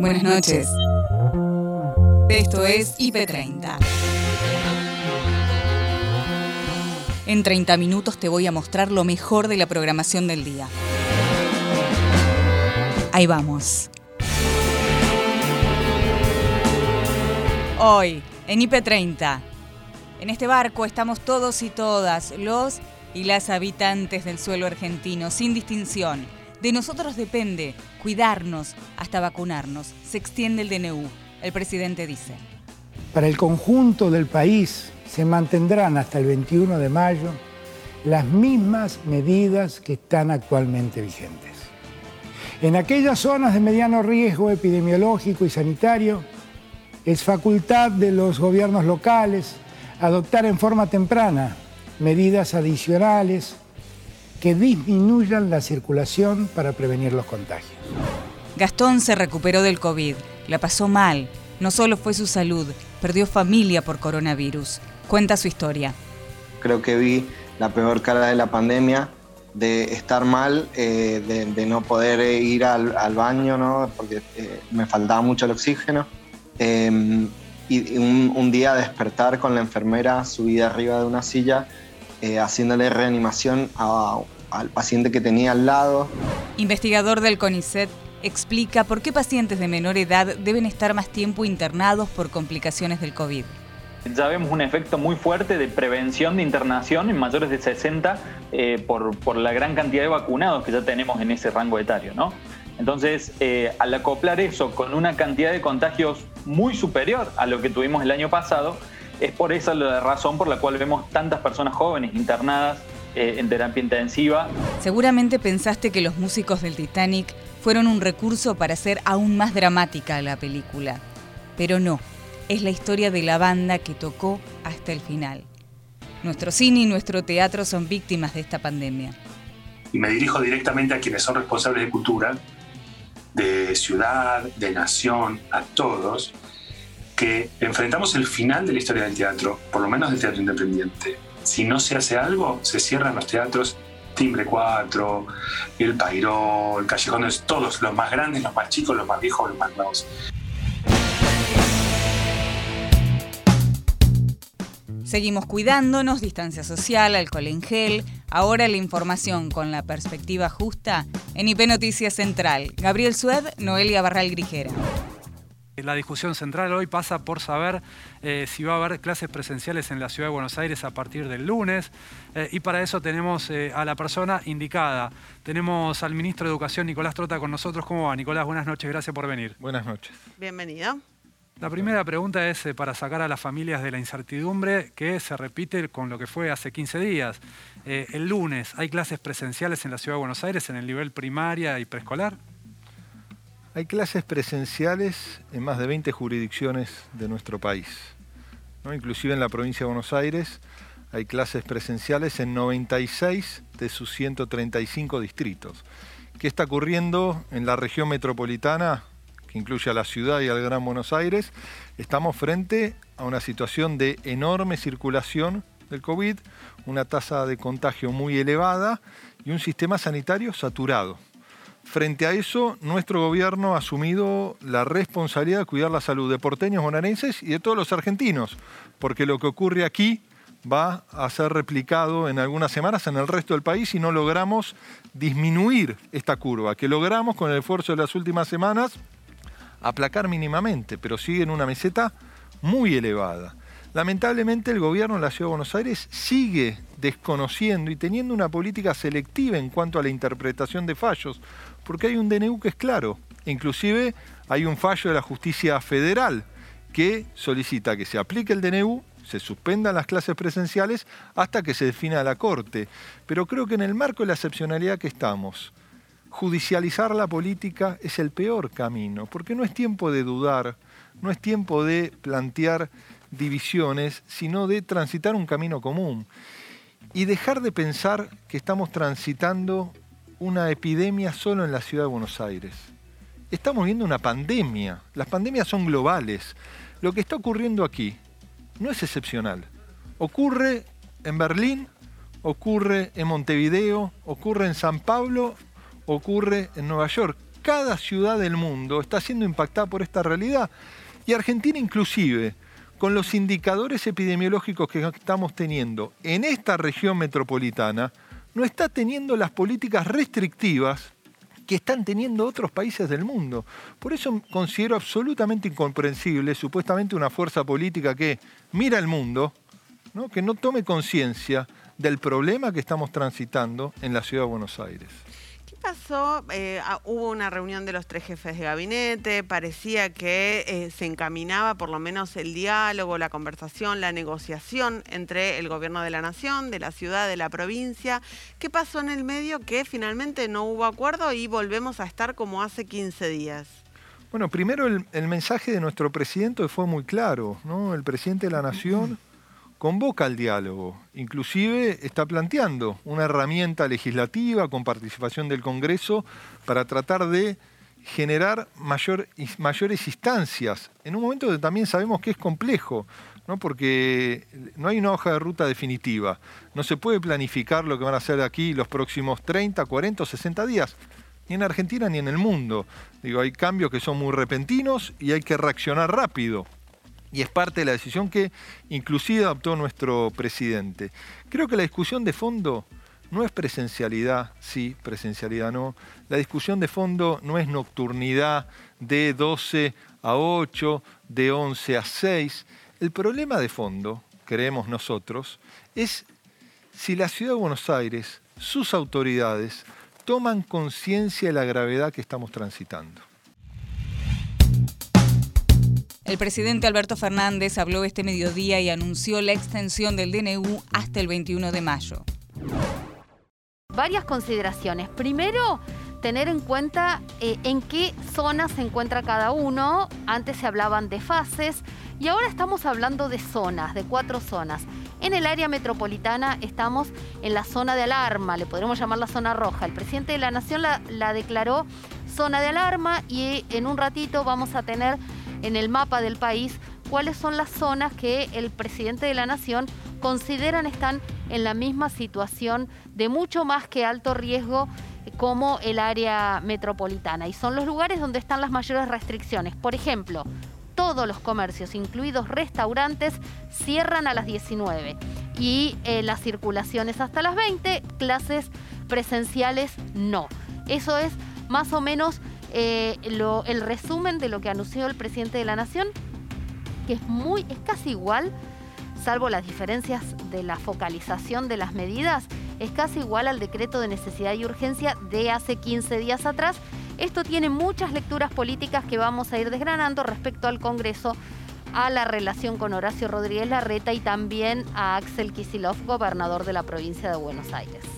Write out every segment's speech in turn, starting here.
Buenas noches. Esto es IP30. En 30 minutos te voy a mostrar lo mejor de la programación del día. Ahí vamos. Hoy, en IP30. En este barco estamos todos y todas, los y las habitantes del suelo argentino, sin distinción. De nosotros depende cuidarnos hasta vacunarnos. Se extiende el DNU. El presidente dice. Para el conjunto del país se mantendrán hasta el 21 de mayo las mismas medidas que están actualmente vigentes. En aquellas zonas de mediano riesgo epidemiológico y sanitario, es facultad de los gobiernos locales adoptar en forma temprana medidas adicionales que disminuyan la circulación para prevenir los contagios. Gastón se recuperó del COVID, la pasó mal, no solo fue su salud, perdió familia por coronavirus. Cuenta su historia. Creo que vi la peor cara de la pandemia, de estar mal, eh, de, no poder ir al, baño, ¿no? porque eh, me faltaba mucho el oxígeno. Em, y un, día despertar con la enfermera subida arriba de una silla, eh, haciéndole reanimación al paciente que tenía al lado. Investigador del CONICET explica por qué pacientes de menor edad deben estar más tiempo internados por complicaciones del COVID. Ya vemos un efecto muy fuerte de prevención de internación en mayores de 60 eh, por, por, la gran cantidad de vacunados que ya tenemos en ese rango etario. ¿no? Entonces, eh, al acoplar eso con una cantidad de contagios muy superior a lo que tuvimos el año pasado, es por esa la razón por la cual vemos tantas personas jóvenes internadas eh, en terapia intensiva. Seguramente pensaste que los músicos del Titanic fueron un recurso para hacer aún más dramática la película. Pero no, es la historia de la banda que tocó hasta el final. Nuestro cine y nuestro teatro son víctimas de esta pandemia. Y me dirijo directamente a quienes son responsables de cultura, de ciudad, de nación, a todos, que enfrentamos el final de la historia del teatro, por lo menos del teatro independiente. Si no se hace algo, se cierran los teatros Timbre 4, El Pairó, El Callejón, todos, los más grandes, los más chicos, los más viejos, los más nuevos. Seguimos cuidándonos, distancia social, alcohol en gel. Ahora la información con la perspectiva justa en IP Noticias Central. Gabriel Sued, Noelia Barral Grijera. La discusión central hoy pasa por saber eh, si va a haber clases presenciales en la Ciudad de Buenos Aires a partir del lunes eh, y para eso tenemos eh, a la persona indicada. Tenemos al ministro de Educación, Nicolás Trota, con nosotros. ¿Cómo va, Nicolás? Buenas noches, gracias por venir. Buenas noches. Bienvenido. La primera pregunta es eh, para sacar a las familias de la incertidumbre que se repite con lo que fue hace 15 días. Eh, el lunes, ¿hay clases presenciales en la Ciudad de Buenos Aires en el nivel primaria y preescolar? Hay clases presenciales en más de 20 jurisdicciones de nuestro país. ¿no? Inclusive en la provincia de Buenos Aires hay clases presenciales en 96 de sus 135 distritos. ¿Qué está ocurriendo en la región metropolitana? que incluye a la ciudad y al Gran Buenos Aires, estamos frente a una situación de enorme circulación del COVID, una tasa de contagio muy elevada y un sistema sanitario saturado. Frente a eso, nuestro gobierno ha asumido la responsabilidad de cuidar la salud de porteños bonaerenses y de todos los argentinos, porque lo que ocurre aquí va a ser replicado en algunas semanas en el resto del país si no logramos disminuir esta curva, que logramos con el esfuerzo de las últimas semanas aplacar mínimamente, pero sigue en una meseta muy elevada. Lamentablemente el gobierno de la Ciudad de Buenos Aires sigue desconociendo y teniendo una política selectiva en cuanto a la interpretación de fallos, porque hay un DNU que es claro, inclusive hay un fallo de la justicia federal que solicita que se aplique el DNU, se suspendan las clases presenciales hasta que se defina la Corte. Pero creo que en el marco de la excepcionalidad que estamos, judicializar la política es el peor camino, porque no es tiempo de dudar, no es tiempo de plantear divisiones, sino de transitar un camino común y dejar de pensar que estamos transitando una epidemia solo en la ciudad de Buenos Aires. Estamos viendo una pandemia, las pandemias son globales. Lo que está ocurriendo aquí no es excepcional. Ocurre en Berlín, ocurre en Montevideo, ocurre en San Pablo ocurre en Nueva York. cada ciudad del mundo está siendo impactada por esta realidad. Y Argentina inclusive, con los indicadores epidemiológicos que estamos teniendo en esta región metropolitana, no está teniendo las políticas restrictivas que están teniendo otros países del mundo. Por eso considero absolutamente incomprensible supuestamente una fuerza política que mira el mundo, que no tome conciencia del problema que estamos transitando en la ciudad de Buenos Aires pasó? Eh, ah, hubo una reunión de los tres jefes de gabinete, parecía que eh, se encaminaba por lo menos el diálogo, la conversación, la negociación entre el gobierno de la nación, de la ciudad, de la provincia. ¿Qué pasó en el medio que finalmente no hubo acuerdo y volvemos a estar como hace 15 días? Bueno, primero el, el mensaje de nuestro presidente fue muy claro, ¿no? El presidente de la nación convoca al diálogo, inclusive está planteando una herramienta legislativa con participación del Congreso para tratar de generar mayor, mayores instancias, en un momento que también sabemos que es complejo, ¿no? porque no hay una hoja de ruta definitiva, no se puede planificar lo que van a hacer aquí los próximos 30, 40 o 60 días, ni en Argentina ni en el mundo. Digo, hay cambios que son muy repentinos y hay que reaccionar rápido y es parte de la decisión que inclusive adoptó nuestro presidente. Creo que la discusión de fondo no es presencialidad, sí, presencialidad no. La discusión de fondo no es nocturnidad de 12 a 8, de 11 a 6. El problema de fondo, creemos nosotros, es si la ciudad de Buenos Aires, sus autoridades, toman conciencia de la gravedad que estamos transitando. El presidente Alberto Fernández habló este mediodía y anunció la extensión del DNU hasta el 21 de mayo. Varias consideraciones. Primero, tener en cuenta eh, en qué zona se encuentra cada uno. Antes se hablaban de fases y ahora estamos hablando de zonas, de cuatro zonas. En el área metropolitana estamos en la zona de alarma, le podremos llamar la zona roja. El presidente de la Nación la, la declaró zona de alarma y en un ratito vamos a tener en el mapa del país cuáles son las zonas que el presidente de la Nación consideran están en la misma situación de mucho más que alto riesgo como el área metropolitana. Y son los lugares donde están las mayores restricciones. Por ejemplo, todos los comercios, incluidos restaurantes, cierran a las 19 y eh, las circulaciones hasta las 20, clases presenciales no. Eso es más o menos eh, el resumen de lo que anunció el presidente de la Nación, que es muy, es casi igual, salvo las diferencias de la focalización de las medidas, es casi igual al decreto de necesidad y urgencia de hace 15 días atrás. Esto tiene muchas lecturas políticas que vamos a ir desgranando respecto al Congreso, a la relación con Horacio Rodríguez Larreta y también a Axel Kisilov, gobernador de la provincia de Buenos Aires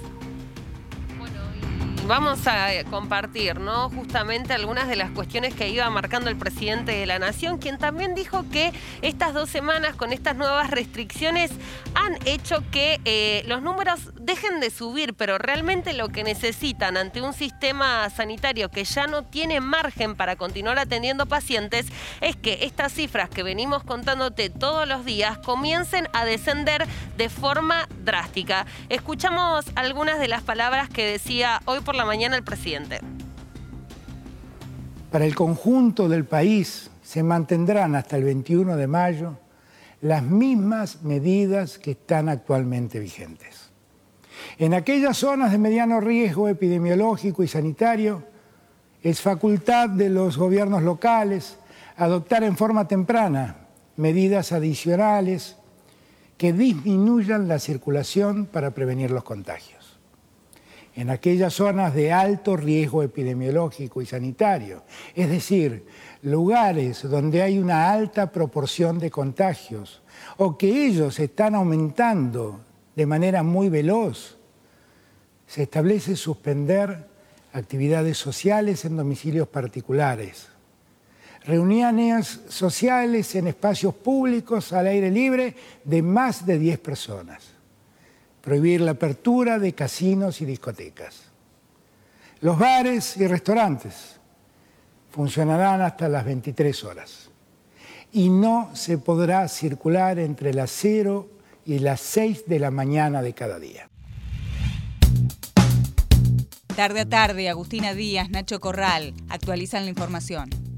vamos a compartir, ¿no? Justamente algunas de las cuestiones que iba marcando el presidente de la Nación, quien también dijo que estas dos semanas con estas nuevas restricciones han hecho que eh, los números dejen de subir, pero realmente lo que necesitan ante un sistema sanitario que ya no tiene margen para continuar atendiendo pacientes es que estas cifras que venimos contándote todos los días comiencen a descender de forma drástica. Escuchamos algunas de las palabras que decía hoy por la mañana el presidente. Para el conjunto del país se mantendrán hasta el 21 de mayo las mismas medidas que están actualmente vigentes. En aquellas zonas de mediano riesgo epidemiológico y sanitario, es facultad de los gobiernos locales adoptar en forma temprana medidas adicionales que disminuyan la circulación para prevenir los contagios. En aquellas zonas de alto riesgo epidemiológico y sanitario, es decir, lugares donde hay una alta proporción de contagios o que ellos están aumentando de manera muy veloz, se establece suspender actividades sociales en domicilios particulares, reuniones sociales en espacios públicos al aire libre de más de 10 personas prohibir la apertura de casinos y discotecas. Los bares y restaurantes funcionarán hasta las 23 horas y no se podrá circular entre las 0 y las 6 de la mañana de cada día. Tarde a tarde, Agustina Díaz, Nacho Corral actualizan la información.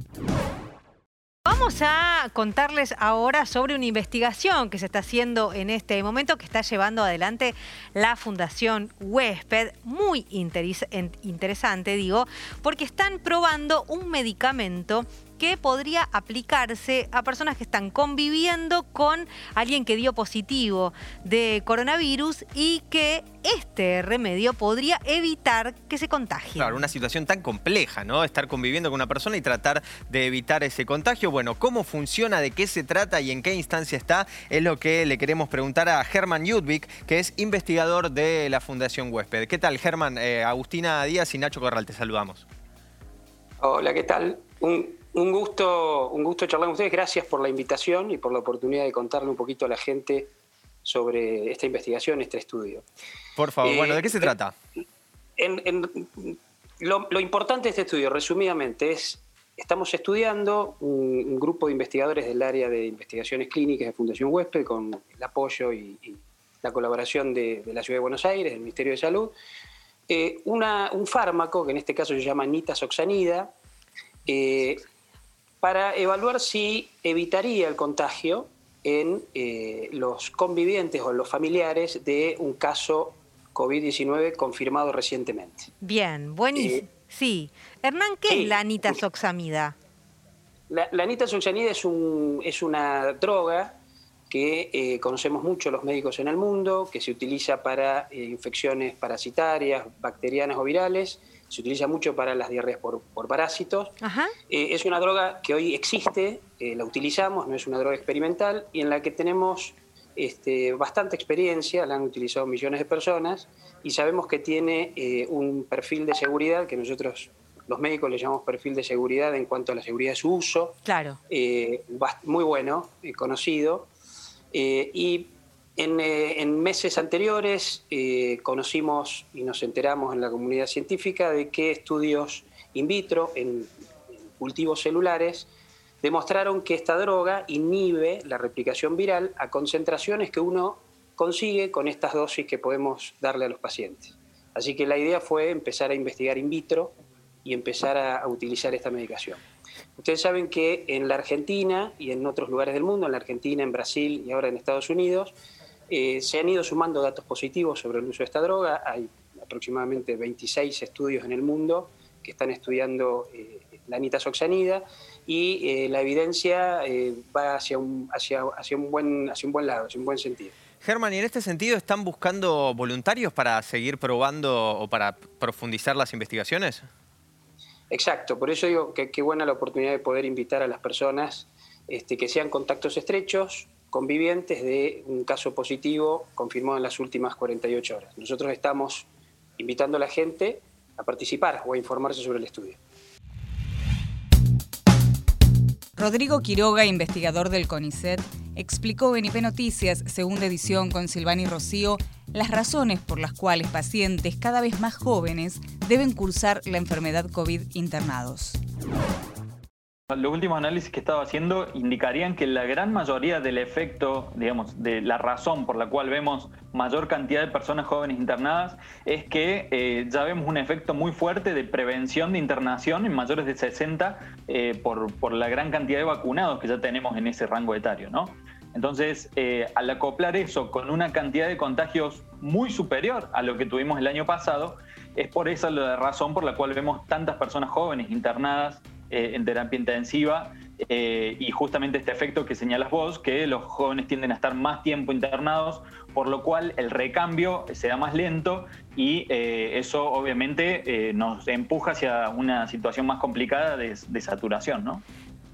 Vamos a contarles ahora sobre una investigación que se está haciendo en este momento, que está llevando adelante la Fundación Huésped. Muy interesante, digo, porque están probando un medicamento que podría aplicarse a personas que están conviviendo con alguien que dio positivo de coronavirus y que este remedio podría evitar que se contagie. Claro, una situación tan compleja, ¿no? Estar conviviendo con una persona y tratar de evitar ese contagio. Bueno, ¿cómo funciona, de qué se trata y en qué instancia está? Es lo que le queremos preguntar a Germán Judvik, que es investigador de la Fundación Huésped. ¿Qué tal, Germán? Eh, Agustina Díaz y Nacho Corral, te saludamos. Hola, ¿qué tal? Un, un gusto, un gusto charlar con ustedes. Gracias por la invitación y por la oportunidad de contarle un poquito a la gente sobre esta investigación, este estudio. Por favor, bueno, ¿de qué se eh, trata? lo, importante de este estudio, resumidamente, es estamos estudiando un, grupo de investigadores del área de investigaciones clínicas de Fundación Huésped con el apoyo y, la colaboración de, la Ciudad de Buenos Aires, del Ministerio de Salud, eh, un fármaco que en este caso se llama nitazoxanida, eh, para evaluar si evitaría el contagio en eh, los convivientes o los familiares de un caso COVID-19 confirmado recientemente. Bien, buenísimo. Eh, sí. Hernán, ¿qué es la nitazoxamida? La, la nitazoxamida es, un, es una droga que eh, conocemos mucho los médicos en el mundo, que se utiliza para infecciones parasitarias, bacterianas o virales, se utiliza mucho para las diarreas por, parásitos. Eh, es una droga que hoy existe, eh, la utilizamos, no es una droga experimental y en la que tenemos este, bastante experiencia, la han utilizado millones de personas y sabemos que tiene eh, un perfil de seguridad que nosotros los médicos le llamamos perfil de seguridad en cuanto a la seguridad de su uso. Claro. muy bueno, conocido. y eh, en, meses anteriores eh, conocimos y nos enteramos en la comunidad científica de que estudios in vitro en, cultivos celulares demostraron que esta droga inhibe la replicación viral a concentraciones que uno consigue con estas dosis que podemos darle a los pacientes. Así que la idea fue empezar a investigar in vitro y empezar a utilizar esta medicación. Ustedes saben que en la Argentina y en otros lugares del mundo, en la Argentina, en Brasil y ahora en Estados Unidos, eh, se han ido sumando datos positivos sobre el uso de esta droga. Hay aproximadamente 26 estudios en el mundo que están estudiando eh, la nitazoxanida y eh, la evidencia va hacia un, hacia, hacia, un buen, hacia un buen lado, hacia un buen sentido. Germán, y en este sentido, ¿están buscando voluntarios para seguir probando o para profundizar las investigaciones? Exacto, por eso digo que qué buena la oportunidad de poder invitar a las personas este, que sean contactos estrechos, convivientes de un caso positivo confirmado en las últimas 48 horas. Nosotros estamos invitando a la gente a participar o a informarse sobre el estudio. Rodrigo Quiroga, investigador del CONICET, explicó en IP Noticias, segunda edición con Silvani Rocío, las razones por las cuales pacientes cada vez más jóvenes deben cursar la enfermedad COVID internados. Los últimos análisis que estaba haciendo indicarían que la gran mayoría del efecto, digamos, de la razón por la cual vemos mayor cantidad de personas jóvenes internadas es que eh, ya vemos un efecto muy fuerte de prevención de internación en mayores de 60 eh, por, la gran cantidad de vacunados que ya tenemos en ese rango etario, ¿no? Entonces, eh, al acoplar eso con una cantidad de contagios muy superior a lo que tuvimos el año pasado, es por esa la razón por la cual vemos tantas personas jóvenes internadas eh, en terapia intensiva eh, y justamente este efecto que señalas vos, que los jóvenes tienden a estar más tiempo internados, por lo cual el recambio se da más lento y eh, eso obviamente nos empuja hacia una situación más complicada de, saturación, ¿no?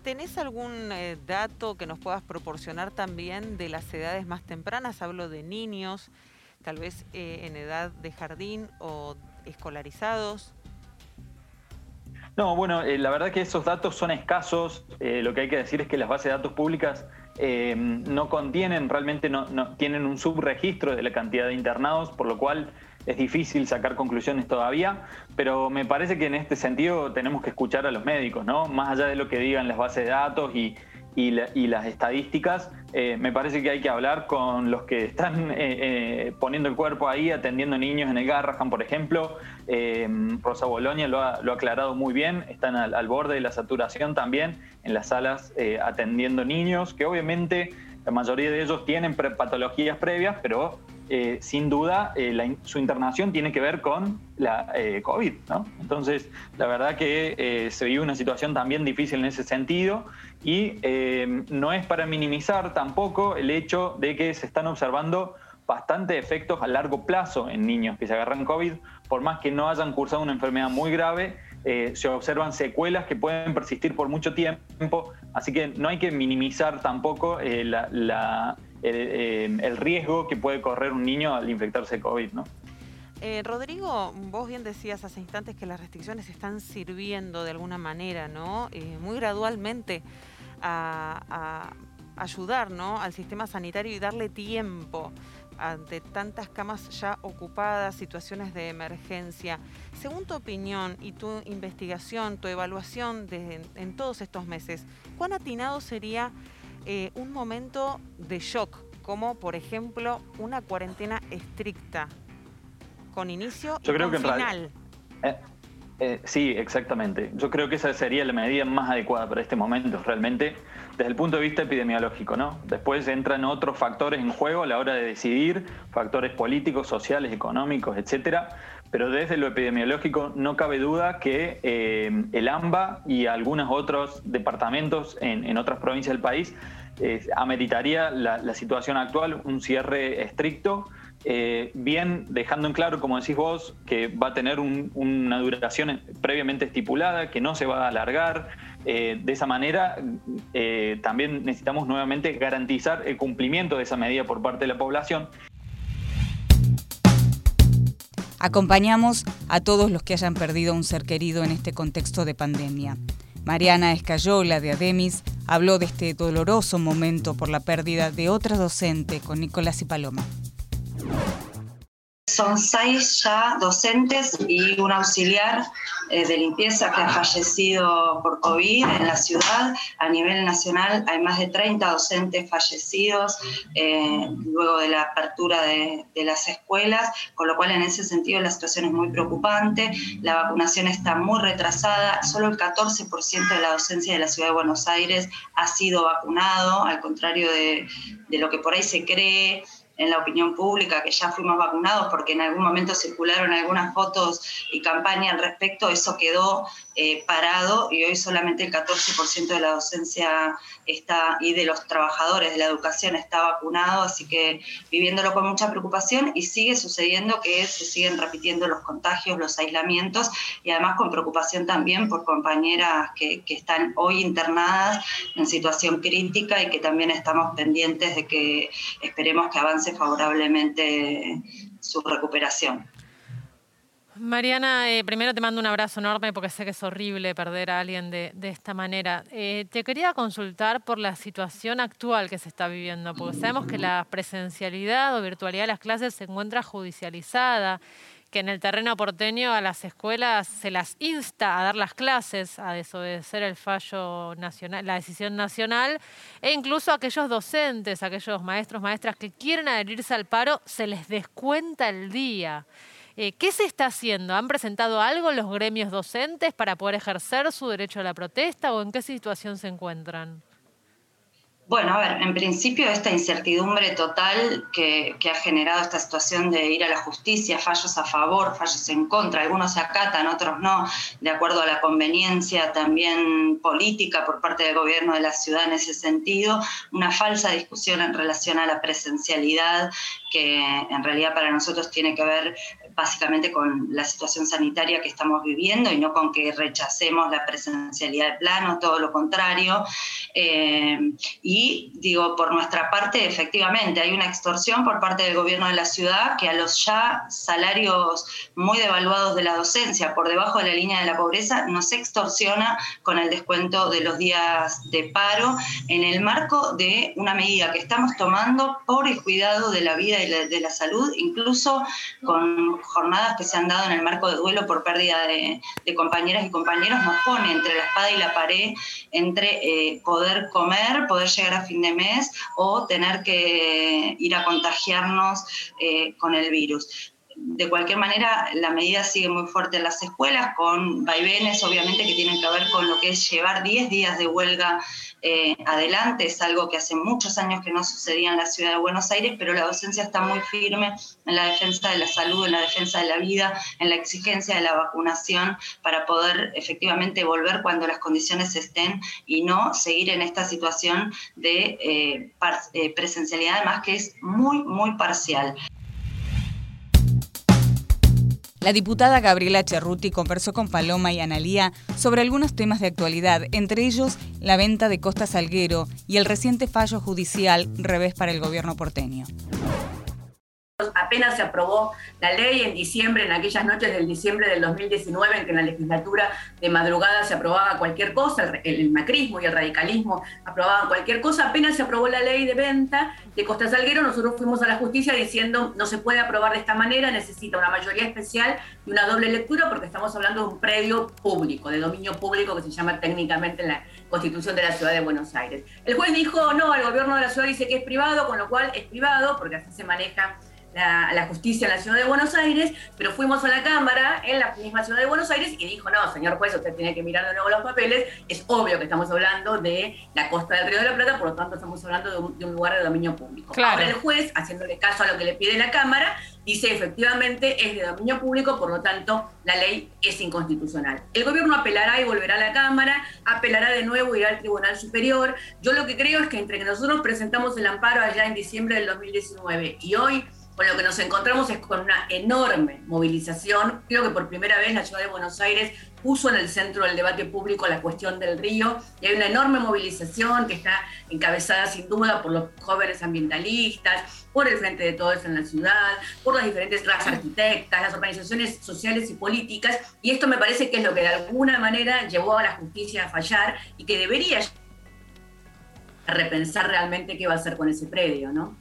¿Tenés algún dato que nos puedas proporcionar también de las edades más tempranas? Hablo de niños, tal vez en edad de jardín o escolarizados. No, bueno, eh, la verdad que esos datos son escasos. Eh, lo que hay que decir es que las bases de datos públicas eh, no contienen, realmente no, tienen un subregistro de la cantidad de internados, por lo cual es difícil sacar conclusiones todavía, pero me parece que en este sentido tenemos que escuchar a los médicos, ¿no? Más allá de lo que digan las bases de datos y, y, las estadísticas, eh, me parece que hay que hablar con los que están poniendo el cuerpo ahí, atendiendo niños en el Garrahan, por ejemplo. Rosa Bolonia lo ha, aclarado muy bien, están al, borde de la saturación también en las salas atendiendo niños, que obviamente la mayoría de ellos tienen patologías previas, pero eh, sin duda eh, su internación tiene que ver con la eh, COVID. Entonces, la verdad que se vive una situación también difícil en ese sentido y no es para minimizar tampoco el hecho de que se están observando bastantes efectos a largo plazo en niños que se agarran COVID, por más que no hayan cursado una enfermedad muy grave, se observan secuelas que pueden persistir por mucho tiempo, así que no hay que minimizar tampoco eh, el, riesgo que puede correr un niño al infectarse COVID, ¿no? Eh, Rodrigo, vos bien decías hace instantes que las restricciones están sirviendo de alguna manera, ¿no? Eh, muy gradualmente a, ayudar, ¿no? Al sistema sanitario y darle tiempo ante tantas camas ya ocupadas, situaciones de emergencia. Según tu opinión y tu investigación, tu evaluación en todos estos meses, ¿cuán atinado sería eh, un momento de shock, como por ejemplo una cuarentena estricta, con inicio Yo y creo con que final. Eh, eh, sí, exactamente. Yo creo que esa sería la medida más adecuada para este momento, realmente, desde el punto de vista epidemiológico, ¿no? Después entran otros factores en juego a la hora de decidir, factores políticos, sociales, económicos, etcétera. Pero desde lo epidemiológico no cabe duda que el AMBA y algunos otros departamentos en, en otras provincias del país ameritaría la, situación actual un cierre estricto, eh, bien dejando en claro, como decís vos, que va a tener una duración previamente estipulada, que no se va a alargar. Eh, de esa manera, eh, también necesitamos nuevamente garantizar el cumplimiento de esa medida por parte de la población. Acompañamos a todos los que hayan perdido un ser querido en este contexto de pandemia. Mariana Escayola de Ademis habló de este doloroso momento por la pérdida de otra docente con Nicolás y Paloma. Son seis ya docentes y un auxiliar eh, de limpieza que ha fallecido por COVID en la ciudad. A nivel nacional hay más de 30 docentes fallecidos eh, luego de la apertura de, de, las escuelas, con lo cual en ese sentido la situación es muy preocupante. La vacunación está muy retrasada. Solo el 14% de la docencia de la ciudad de Buenos Aires ha sido vacunado, al contrario de, de lo que por ahí se cree en la opinión pública que ya fuimos vacunados porque en algún momento circularon algunas fotos y campaña al respecto, eso quedó eh, parado y hoy solamente el 14% de la docencia está y de los trabajadores de la educación está vacunado, así que viviéndolo con mucha preocupación y sigue sucediendo que se siguen repitiendo los contagios, los aislamientos y además con preocupación también por compañeras que, que están hoy internadas en situación crítica y que también estamos pendientes de que esperemos que avance favorablemente su recuperación. Mariana, eh, primero te mando un abrazo enorme porque sé que es horrible perder a alguien de, esta manera. Eh, te quería consultar por la situación actual que se está viviendo, porque sabemos que la presencialidad o virtualidad de las clases se encuentra judicializada, que en el terreno porteño a las escuelas se las insta a dar las clases, a desobedecer el fallo nacional, la decisión nacional, e incluso a aquellos docentes, aquellos maestros, maestras que quieren adherirse al paro, se les descuenta el día. Eh, ¿Qué se está haciendo? ¿Han presentado algo los gremios docentes para poder ejercer su derecho a la protesta o en qué situación se encuentran? Bueno, a ver, en principio esta incertidumbre total que, ha generado esta situación de ir a la justicia, fallos a favor, fallos en contra, algunos se acatan, otros no, de acuerdo a la conveniencia también política por parte del gobierno de la ciudad en ese sentido, una falsa discusión en relación a la presencialidad que en realidad para nosotros tiene que ver básicamente con la situación sanitaria que estamos viviendo y no con que rechacemos la presencialidad de plano, todo lo contrario. Eh, y digo, por nuestra parte, efectivamente, hay una extorsión por parte del gobierno de la ciudad que a los ya salarios muy devaluados de la docencia, por debajo de la línea de la pobreza, nos extorsiona con el descuento de los días de paro en el marco de una medida que estamos tomando por el cuidado de la vida y de la salud, incluso con jornadas que se han dado en el marco de duelo por pérdida de, compañeras y compañeros nos pone entre la espada y la pared, entre eh, poder comer, poder llegar a fin de mes o tener que ir a contagiarnos eh, con el virus de cualquier manera, la medida sigue muy fuerte en las escuelas, con vaivenes, obviamente, que tienen que ver con lo que es llevar 10 días de huelga eh, adelante. Es algo que hace muchos años que no sucedía en la ciudad de Buenos Aires, pero la docencia está muy firme en la defensa de la salud, en la defensa de la vida, en la exigencia de la vacunación para poder efectivamente volver cuando las condiciones estén y no seguir en esta situación de eh, eh, presencialidad, además que es muy, muy parcial. La diputada Gabriela Cerruti conversó con Paloma y Analía sobre algunos temas de actualidad, entre ellos la venta de Costa Salguero y el reciente fallo judicial revés para el gobierno porteño. Apenas se aprobó la ley en diciembre, en aquellas noches del diciembre del 2019, en que en la legislatura de madrugada se aprobaba cualquier cosa, el, macrismo y el radicalismo aprobaban cualquier cosa, apenas se aprobó la ley de venta de Costa Salguero, nosotros fuimos a la justicia diciendo no se puede aprobar de esta manera, necesita una mayoría especial y una doble lectura porque estamos hablando de un predio público, de dominio público que se llama técnicamente en la Constitución de la Ciudad de Buenos Aires. El juez dijo, no, el gobierno de la ciudad dice que es privado, con lo cual es privado, porque así se maneja la, justicia en la ciudad de Buenos Aires, pero fuimos a la Cámara en la misma ciudad de Buenos Aires y dijo, no, señor juez, usted tiene que mirar de nuevo los papeles, es obvio que estamos hablando de la costa del Río de la Plata, por lo tanto estamos hablando de un, lugar de dominio público. Ahora el juez, haciéndole caso a lo que le pide la Cámara, dice efectivamente es de dominio público, por lo tanto la ley es inconstitucional. El gobierno apelará y volverá a la Cámara, apelará de nuevo, irá al Tribunal Superior. Yo lo que creo es que entre que nosotros presentamos el amparo allá en diciembre del 2019 y hoy con lo que nos encontramos es con una enorme movilización. Creo que por primera vez la ciudad de Buenos Aires puso en el centro del debate público la cuestión del río y hay una enorme movilización que está encabezada sin duda por los jóvenes ambientalistas, por el Frente de Todos en la ciudad, por las diferentes las arquitectas, las organizaciones sociales y políticas y esto me parece que es lo que de alguna manera llevó a la justicia a fallar y que debería repensar realmente qué va a hacer con ese predio, ¿no?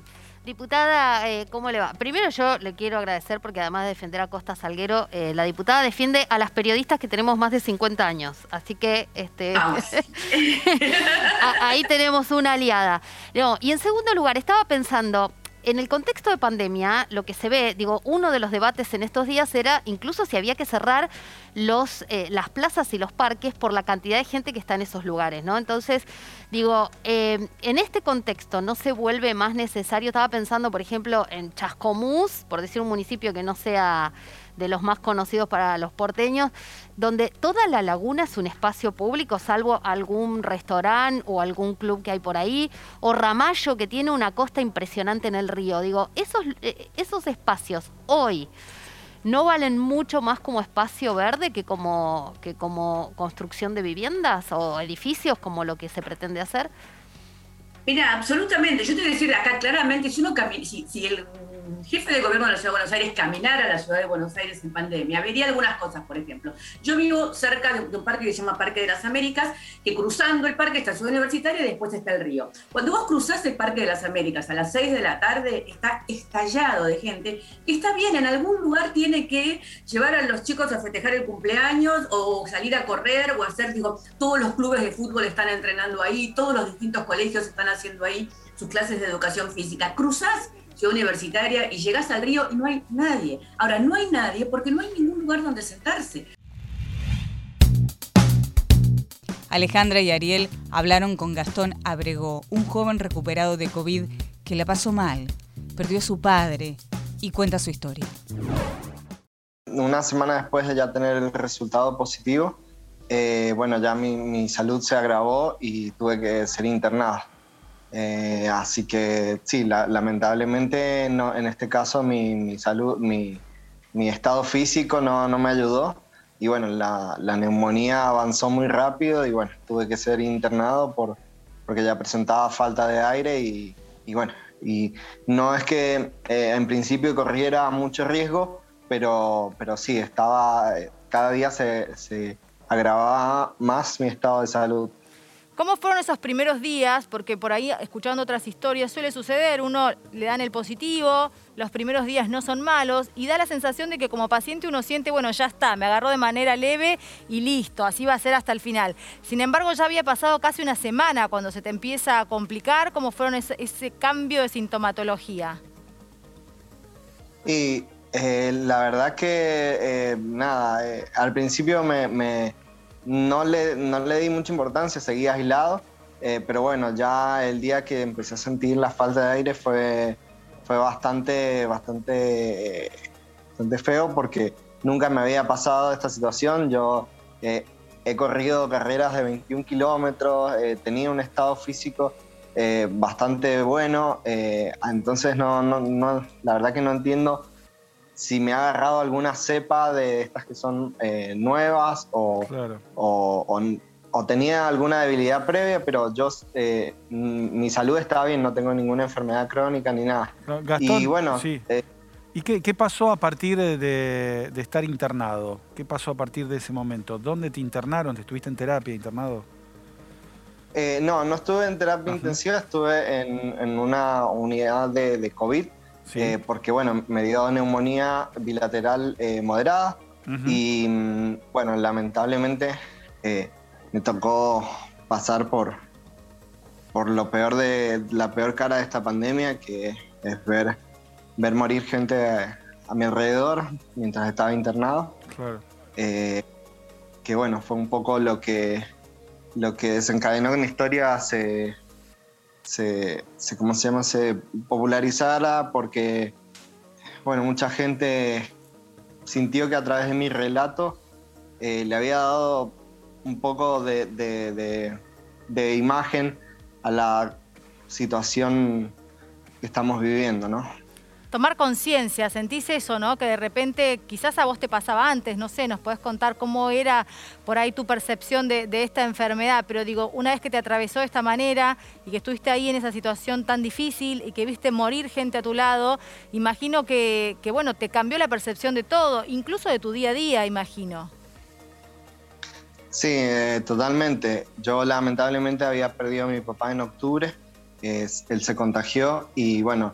Diputada, eh, ¿cómo le va? Primero yo le quiero agradecer porque además de defender a Costa Salguero, eh, la diputada defiende a las periodistas que tenemos más de 50 años. Así que este, ahí tenemos una aliada. y en segundo lugar, estaba pensando, en el contexto de pandemia, lo que se ve, digo, uno de los debates en estos días era incluso si había que cerrar los, eh, las plazas y los parques por la cantidad de gente que está en esos lugares, ¿no? Entonces, digo, eh, en este contexto no se vuelve más necesario, estaba pensando, por ejemplo, en Chascomús, por decir un municipio que no sea de los más conocidos para los porteños, donde toda la laguna es un espacio público, salvo algún restaurante o algún club que hay por ahí, o Ramallo, que tiene una costa impresionante en el río. Digo, esos, eh, esos espacios hoy no valen mucho más como espacio verde que como, que como construcción de viviendas o edificios, como lo que se pretende hacer. Mira, absolutamente. Yo te voy a decir acá claramente, si uno si, si el jefe de gobierno de la Ciudad de Buenos Aires caminara a la Ciudad de Buenos Aires en pandemia, vería algunas cosas, por ejemplo. Yo vivo cerca de, un parque que se llama Parque de las Américas, que cruzando el parque está Ciudad Universitaria y después está el río. Cuando vos cruzás el Parque de las Américas a las 6 de la tarde, está estallado de gente que está bien, en algún lugar tiene que llevar a los chicos a festejar el cumpleaños o salir a correr o hacer, digo, todos los clubes de fútbol están entrenando ahí, todos los distintos colegios están haciendo ahí sus clases de educación física. Cruzás ciudad universitaria y llegás al río y no hay nadie. Ahora, no hay nadie porque no hay ningún lugar donde sentarse. Alejandra y Ariel hablaron con Gastón Abregó, un joven recuperado de COVID que la pasó mal, perdió a su padre y cuenta su historia. Una semana después de ya tener el resultado positivo, eh, bueno, ya mi, mi salud se agravó y tuve que ser internado. Eh, así que sí, lamentablemente no, en este caso mi, salud, mi, estado físico no, me ayudó y bueno, la, neumonía avanzó muy rápido y bueno, tuve que ser internado por, porque ya presentaba falta de aire y, bueno, y no es que eh, en principio corriera mucho riesgo, pero, pero sí, estaba, cada día se, se agravaba más mi estado de salud. ¿Cómo fueron esos primeros días? Porque por ahí, escuchando otras historias, suele suceder, uno le dan el positivo, los primeros días no son malos y da la sensación de que como paciente uno siente, bueno, ya está, me agarró de manera leve y listo, así va a ser hasta el final. Sin embargo, ya había pasado casi una semana cuando se te empieza a complicar, ¿cómo fueron ese, cambio de sintomatología? Y eh, la verdad que, eh, nada, eh, al principio me no le, no le di mucha importancia, seguí aislado, eh, pero bueno, ya el día que empecé a sentir la falta de aire fue, fue bastante, bastante, bastante feo porque nunca me había pasado esta situación. Yo eh, he corrido carreras de 21 kilómetros, eh, tenía un estado físico bastante bueno, entonces no, no, no, la verdad que no entiendo si me ha agarrado alguna cepa de estas que son eh, nuevas o, o, tenía alguna debilidad previa, pero yo, eh, mi salud estaba bien, no tengo ninguna enfermedad crónica ni nada. y bueno... Eh, ¿Y qué, pasó a partir de, estar internado? ¿Qué pasó a partir de ese momento? ¿Dónde te internaron? ¿Te estuviste en terapia internado? no, no estuve en terapia intensiva, estuve en, una unidad de, de COVID eh, porque bueno, me dio neumonía bilateral eh, moderada. Y mm, bueno, lamentablemente eh, me tocó pasar por, por lo peor de la peor cara de esta pandemia, que es ver, ver morir gente a, mi alrededor mientras estaba internado. que bueno, fue un poco lo que, lo que desencadenó mi historia hace se, ¿cómo se llama? se popularizara porque bueno, mucha gente sintió que a través de mi relato eh, le había dado un poco de, de, imagen a la situación que estamos viviendo, ¿no? Tomar conciencia, sentís eso, ¿no? Que de repente quizás a vos te pasaba antes, no sé, nos podés contar cómo era por ahí tu percepción de, esta enfermedad, pero digo, una vez que te atravesó de esta manera y que estuviste ahí en esa situación tan difícil y que viste morir gente a tu lado, imagino que, bueno, te cambió la percepción de todo, incluso de tu día a día, imagino. Sí, eh, totalmente. Yo lamentablemente había perdido a mi papá en octubre, él se contagió y bueno,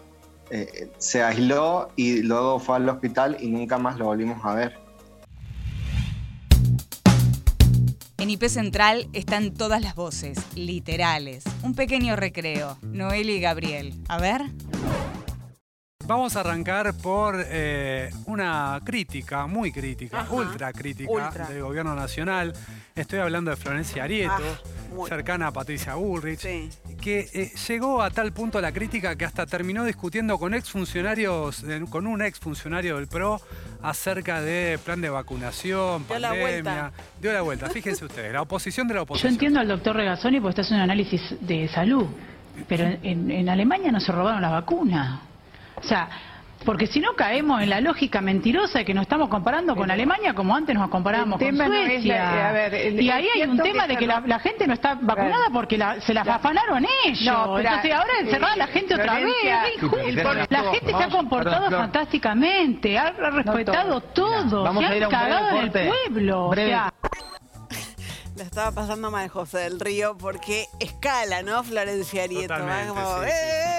eh, se aisló y luego fue al hospital y nunca más lo volvimos a ver. En IP Central están todas las voces, literales. Un pequeño recreo. Noel y Gabriel. A ver. Vamos a arrancar por eh, una crítica, muy crítica, ultra crítica del gobierno nacional. Estoy hablando de Florencia Arieto, ah, cercana a Patricia Bullrich, que eh, llegó a tal punto la crítica que hasta terminó discutiendo con exfuncionarios, con un exfuncionario del PRO acerca de plan de vacunación, Dio pandemia. La vuelta. Dio la vuelta. Fíjense ustedes, la oposición de la oposición. Yo entiendo al doctor Regazzoni porque está haciendo un análisis de salud, pero en, en Alemania no se robaron la vacuna. O sea, porque si no caemos en la lógica mentirosa de que nos estamos comparando con Alemania como antes nos comparábamos con Suecia. y ahí hay un tema de que la, gente no está vacunada porque se la afanaron ellos. Entonces ahora encerrada la gente otra vez. La gente se ha comportado fantásticamente, ha respetado todo, se ha cagado en el pueblo. La estaba pasando mal José del Río porque escala, ¿no, Florencia Arieto? Eh".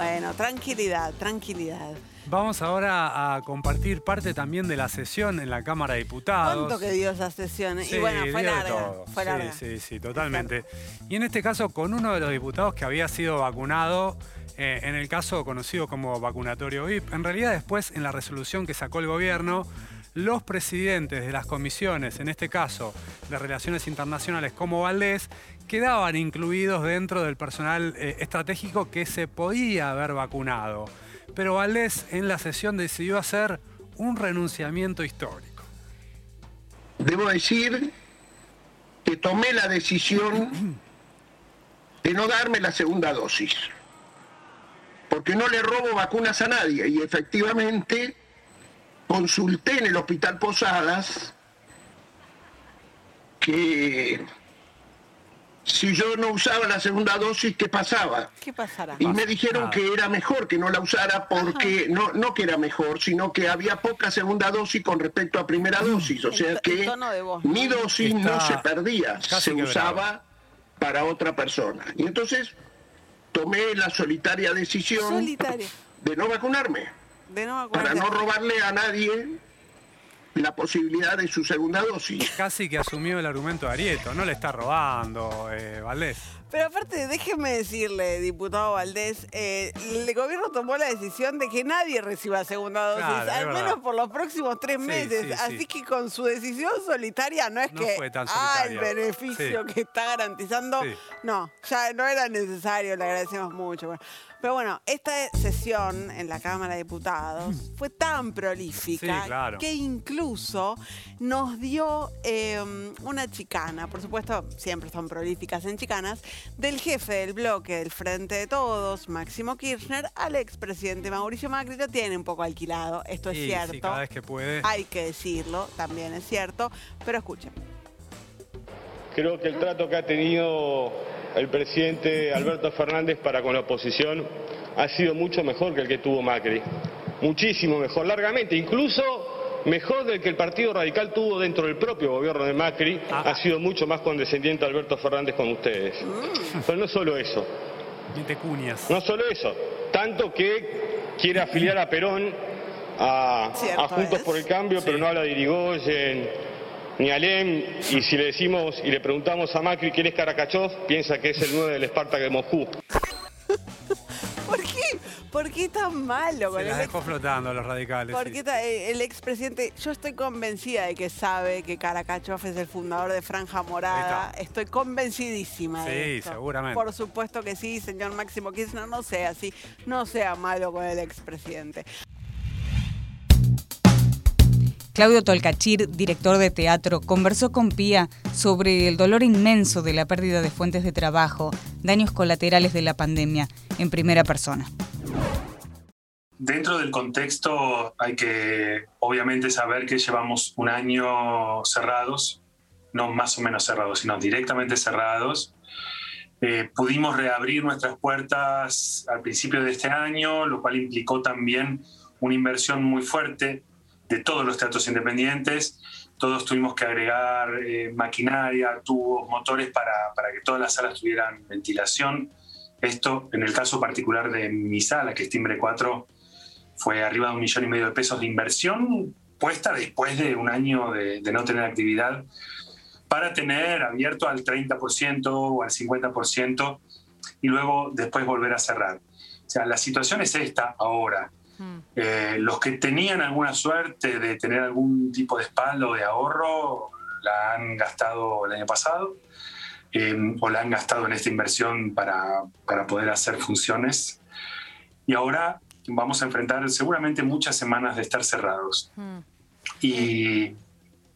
Bueno, tranquilidad, tranquilidad. Vamos ahora a compartir parte también de la sesión en la Cámara de Diputados. ¿Cuánto que dio esa sesión? y bueno, fue larga, Sí, sí, sí, totalmente. Y en este caso con uno de los diputados que había sido vacunado eh, en el caso conocido como vacunatorio VIP. En realidad después en la resolución que sacó el gobierno los presidentes de las comisiones, en este caso de Relaciones Internacionales como Valdés, quedaban incluidos dentro del personal eh, estratégico que se podía haber vacunado. Pero Valdés en la sesión decidió hacer un renunciamiento histórico. Debo decir que tomé la decisión de no darme la segunda dosis, porque no le robo vacunas a nadie y efectivamente consulté en el Hospital Posadas que si yo no usaba la segunda dosis, ¿qué pasaba? ¿Qué pasará? Y me dijeron que era mejor que no la usara porque, no, no que era mejor, sino que había poca segunda dosis con respecto a primera dosis. O sea que mi dosis no se perdía, se usaba para otra persona. Y entonces tomé la solitaria decisión de no vacunarme. De no Para no robarle a nadie la posibilidad de su segunda dosis. Casi que asumió el argumento de Arieto, no le está robando, eh, Valdés. Pero aparte, déjeme decirle, diputado Valdés, eh, el gobierno tomó la decisión de que nadie reciba segunda dosis, Claro, al menos por los próximos tres Sí, meses. sí, sí. Así que con su decisión solitaria no es No que fue tan ah, el beneficio que está garantizando. No, ya no era necesario, le agradecemos mucho. Bueno, Pero bueno, esta sesión en la Cámara de Diputados fue tan prolífica Sí, claro. que incluso nos dio eh, una chicana, por supuesto, siempre son prolíficas en chicanas, del jefe del bloque del Frente de Todos, Máximo Kirchner, al expresidente Mauricio Macri. Lo tiene un poco alquilado, esto es sí, cierto. cada vez que puede. Hay que decirlo, también es cierto. Pero escuchen. Creo que el trato que ha tenido el presidente Alberto Fernández para con la oposición ha sido mucho mejor que el que tuvo Macri. Muchísimo mejor, largamente, incluso mejor del que el Partido Radical tuvo dentro del propio gobierno de Macri. Ha sido mucho más condescendiente Alberto Fernández con ustedes. Pero no solo eso. No solo eso, tanto que quiere afiliar a Perón a, Juntos por el Cambio, pero no habla de Irigoyen ni Alem, y si le decimos y le preguntamos a Macri quién es Karakachov, piensa que es el 9 del Spartak de Moscú. ¿Por qué? ¿Por qué tan malo con Se el las ex- dejó flotando a los radicales. ¿Por sí. qué ta- eh, el expresidente? Yo estoy convencida de que sabe que Karakachov es el fundador de Franja Morada. Estoy convencidísima de Sí, esto. seguramente. Por supuesto que sí, señor Máximo Kirchner, no sea así, no sea malo con el expresidente. Claudio Tolcachir, director de teatro, conversó con Pía sobre el dolor inmenso de la pérdida de fuentes de trabajo, daños colaterales de la pandemia, en primera persona. Dentro del contexto hay que obviamente saber que llevamos un año cerrados, no más o menos cerrados, sino directamente cerrados. Eh, pudimos reabrir nuestras puertas al principio de este año, lo cual implicó también una inversión muy fuerte de todos los teatros independientes. Todos tuvimos que agregar eh, maquinaria, tubos, motores para, para que todas las salas tuvieran ventilación. Esto, en el caso particular de mi sala, que es Timbre 4, fue arriba de un millón y medio de pesos de inversión puesta después de un año de, de no tener actividad para tener abierto al 30% o al 50% y luego después volver a cerrar. O sea, la situación es esta ahora. Eh, los que tenían alguna suerte de tener algún tipo de espalda o de ahorro la han gastado el año pasado eh, o la han gastado en esta inversión para, para poder hacer funciones. Y ahora vamos a enfrentar seguramente muchas semanas de estar cerrados. Y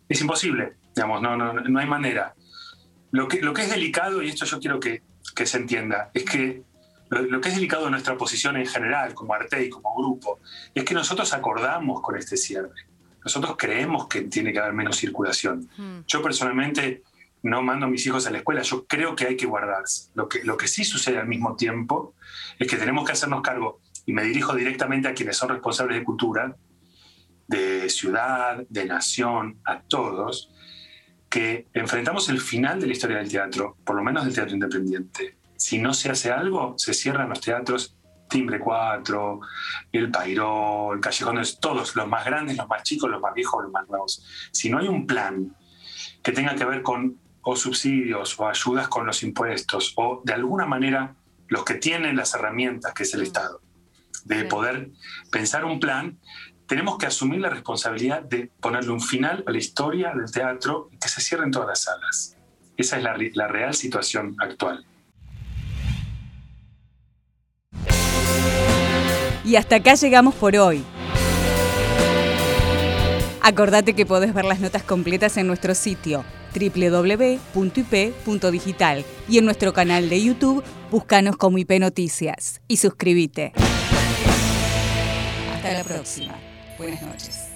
es imposible, digamos, no, no, no hay manera. Lo que, lo que es delicado, y esto yo quiero que, que se entienda, es que lo, lo que es delicado de nuestra posición en general, como Arte y como grupo, es que nosotros acordamos con este cierre. Nosotros creemos que tiene que haber menos circulación. Yo personalmente no mando a mis hijos a la escuela, yo creo que hay que guardarse. Lo que, lo que sí sucede al mismo tiempo es que tenemos que hacernos cargo, y me dirijo directamente a quienes son responsables de cultura, de ciudad, de nación, a todos, que enfrentamos el final de la historia del teatro, por lo menos del teatro independiente. Si no se hace algo, se cierran los teatros Timbre 4, El Pairó, El Callejón, todos, los más grandes, los más chicos, los más viejos, los más nuevos. Si no hay un plan que tenga que ver con o subsidios o ayudas con los impuestos o de alguna manera los que tienen las herramientas, que es el Estado, de poder pensar un plan, tenemos que asumir la responsabilidad de ponerle un final a la historia del teatro y que se cierren todas las salas. Esa es la real situación actual. Y hasta acá llegamos por hoy. Acordate que podés ver las notas completas en nuestro sitio www.ip.digital y en nuestro canal de YouTube, búscanos como IP Noticias y suscríbete. Hasta la próxima. Buenas noches.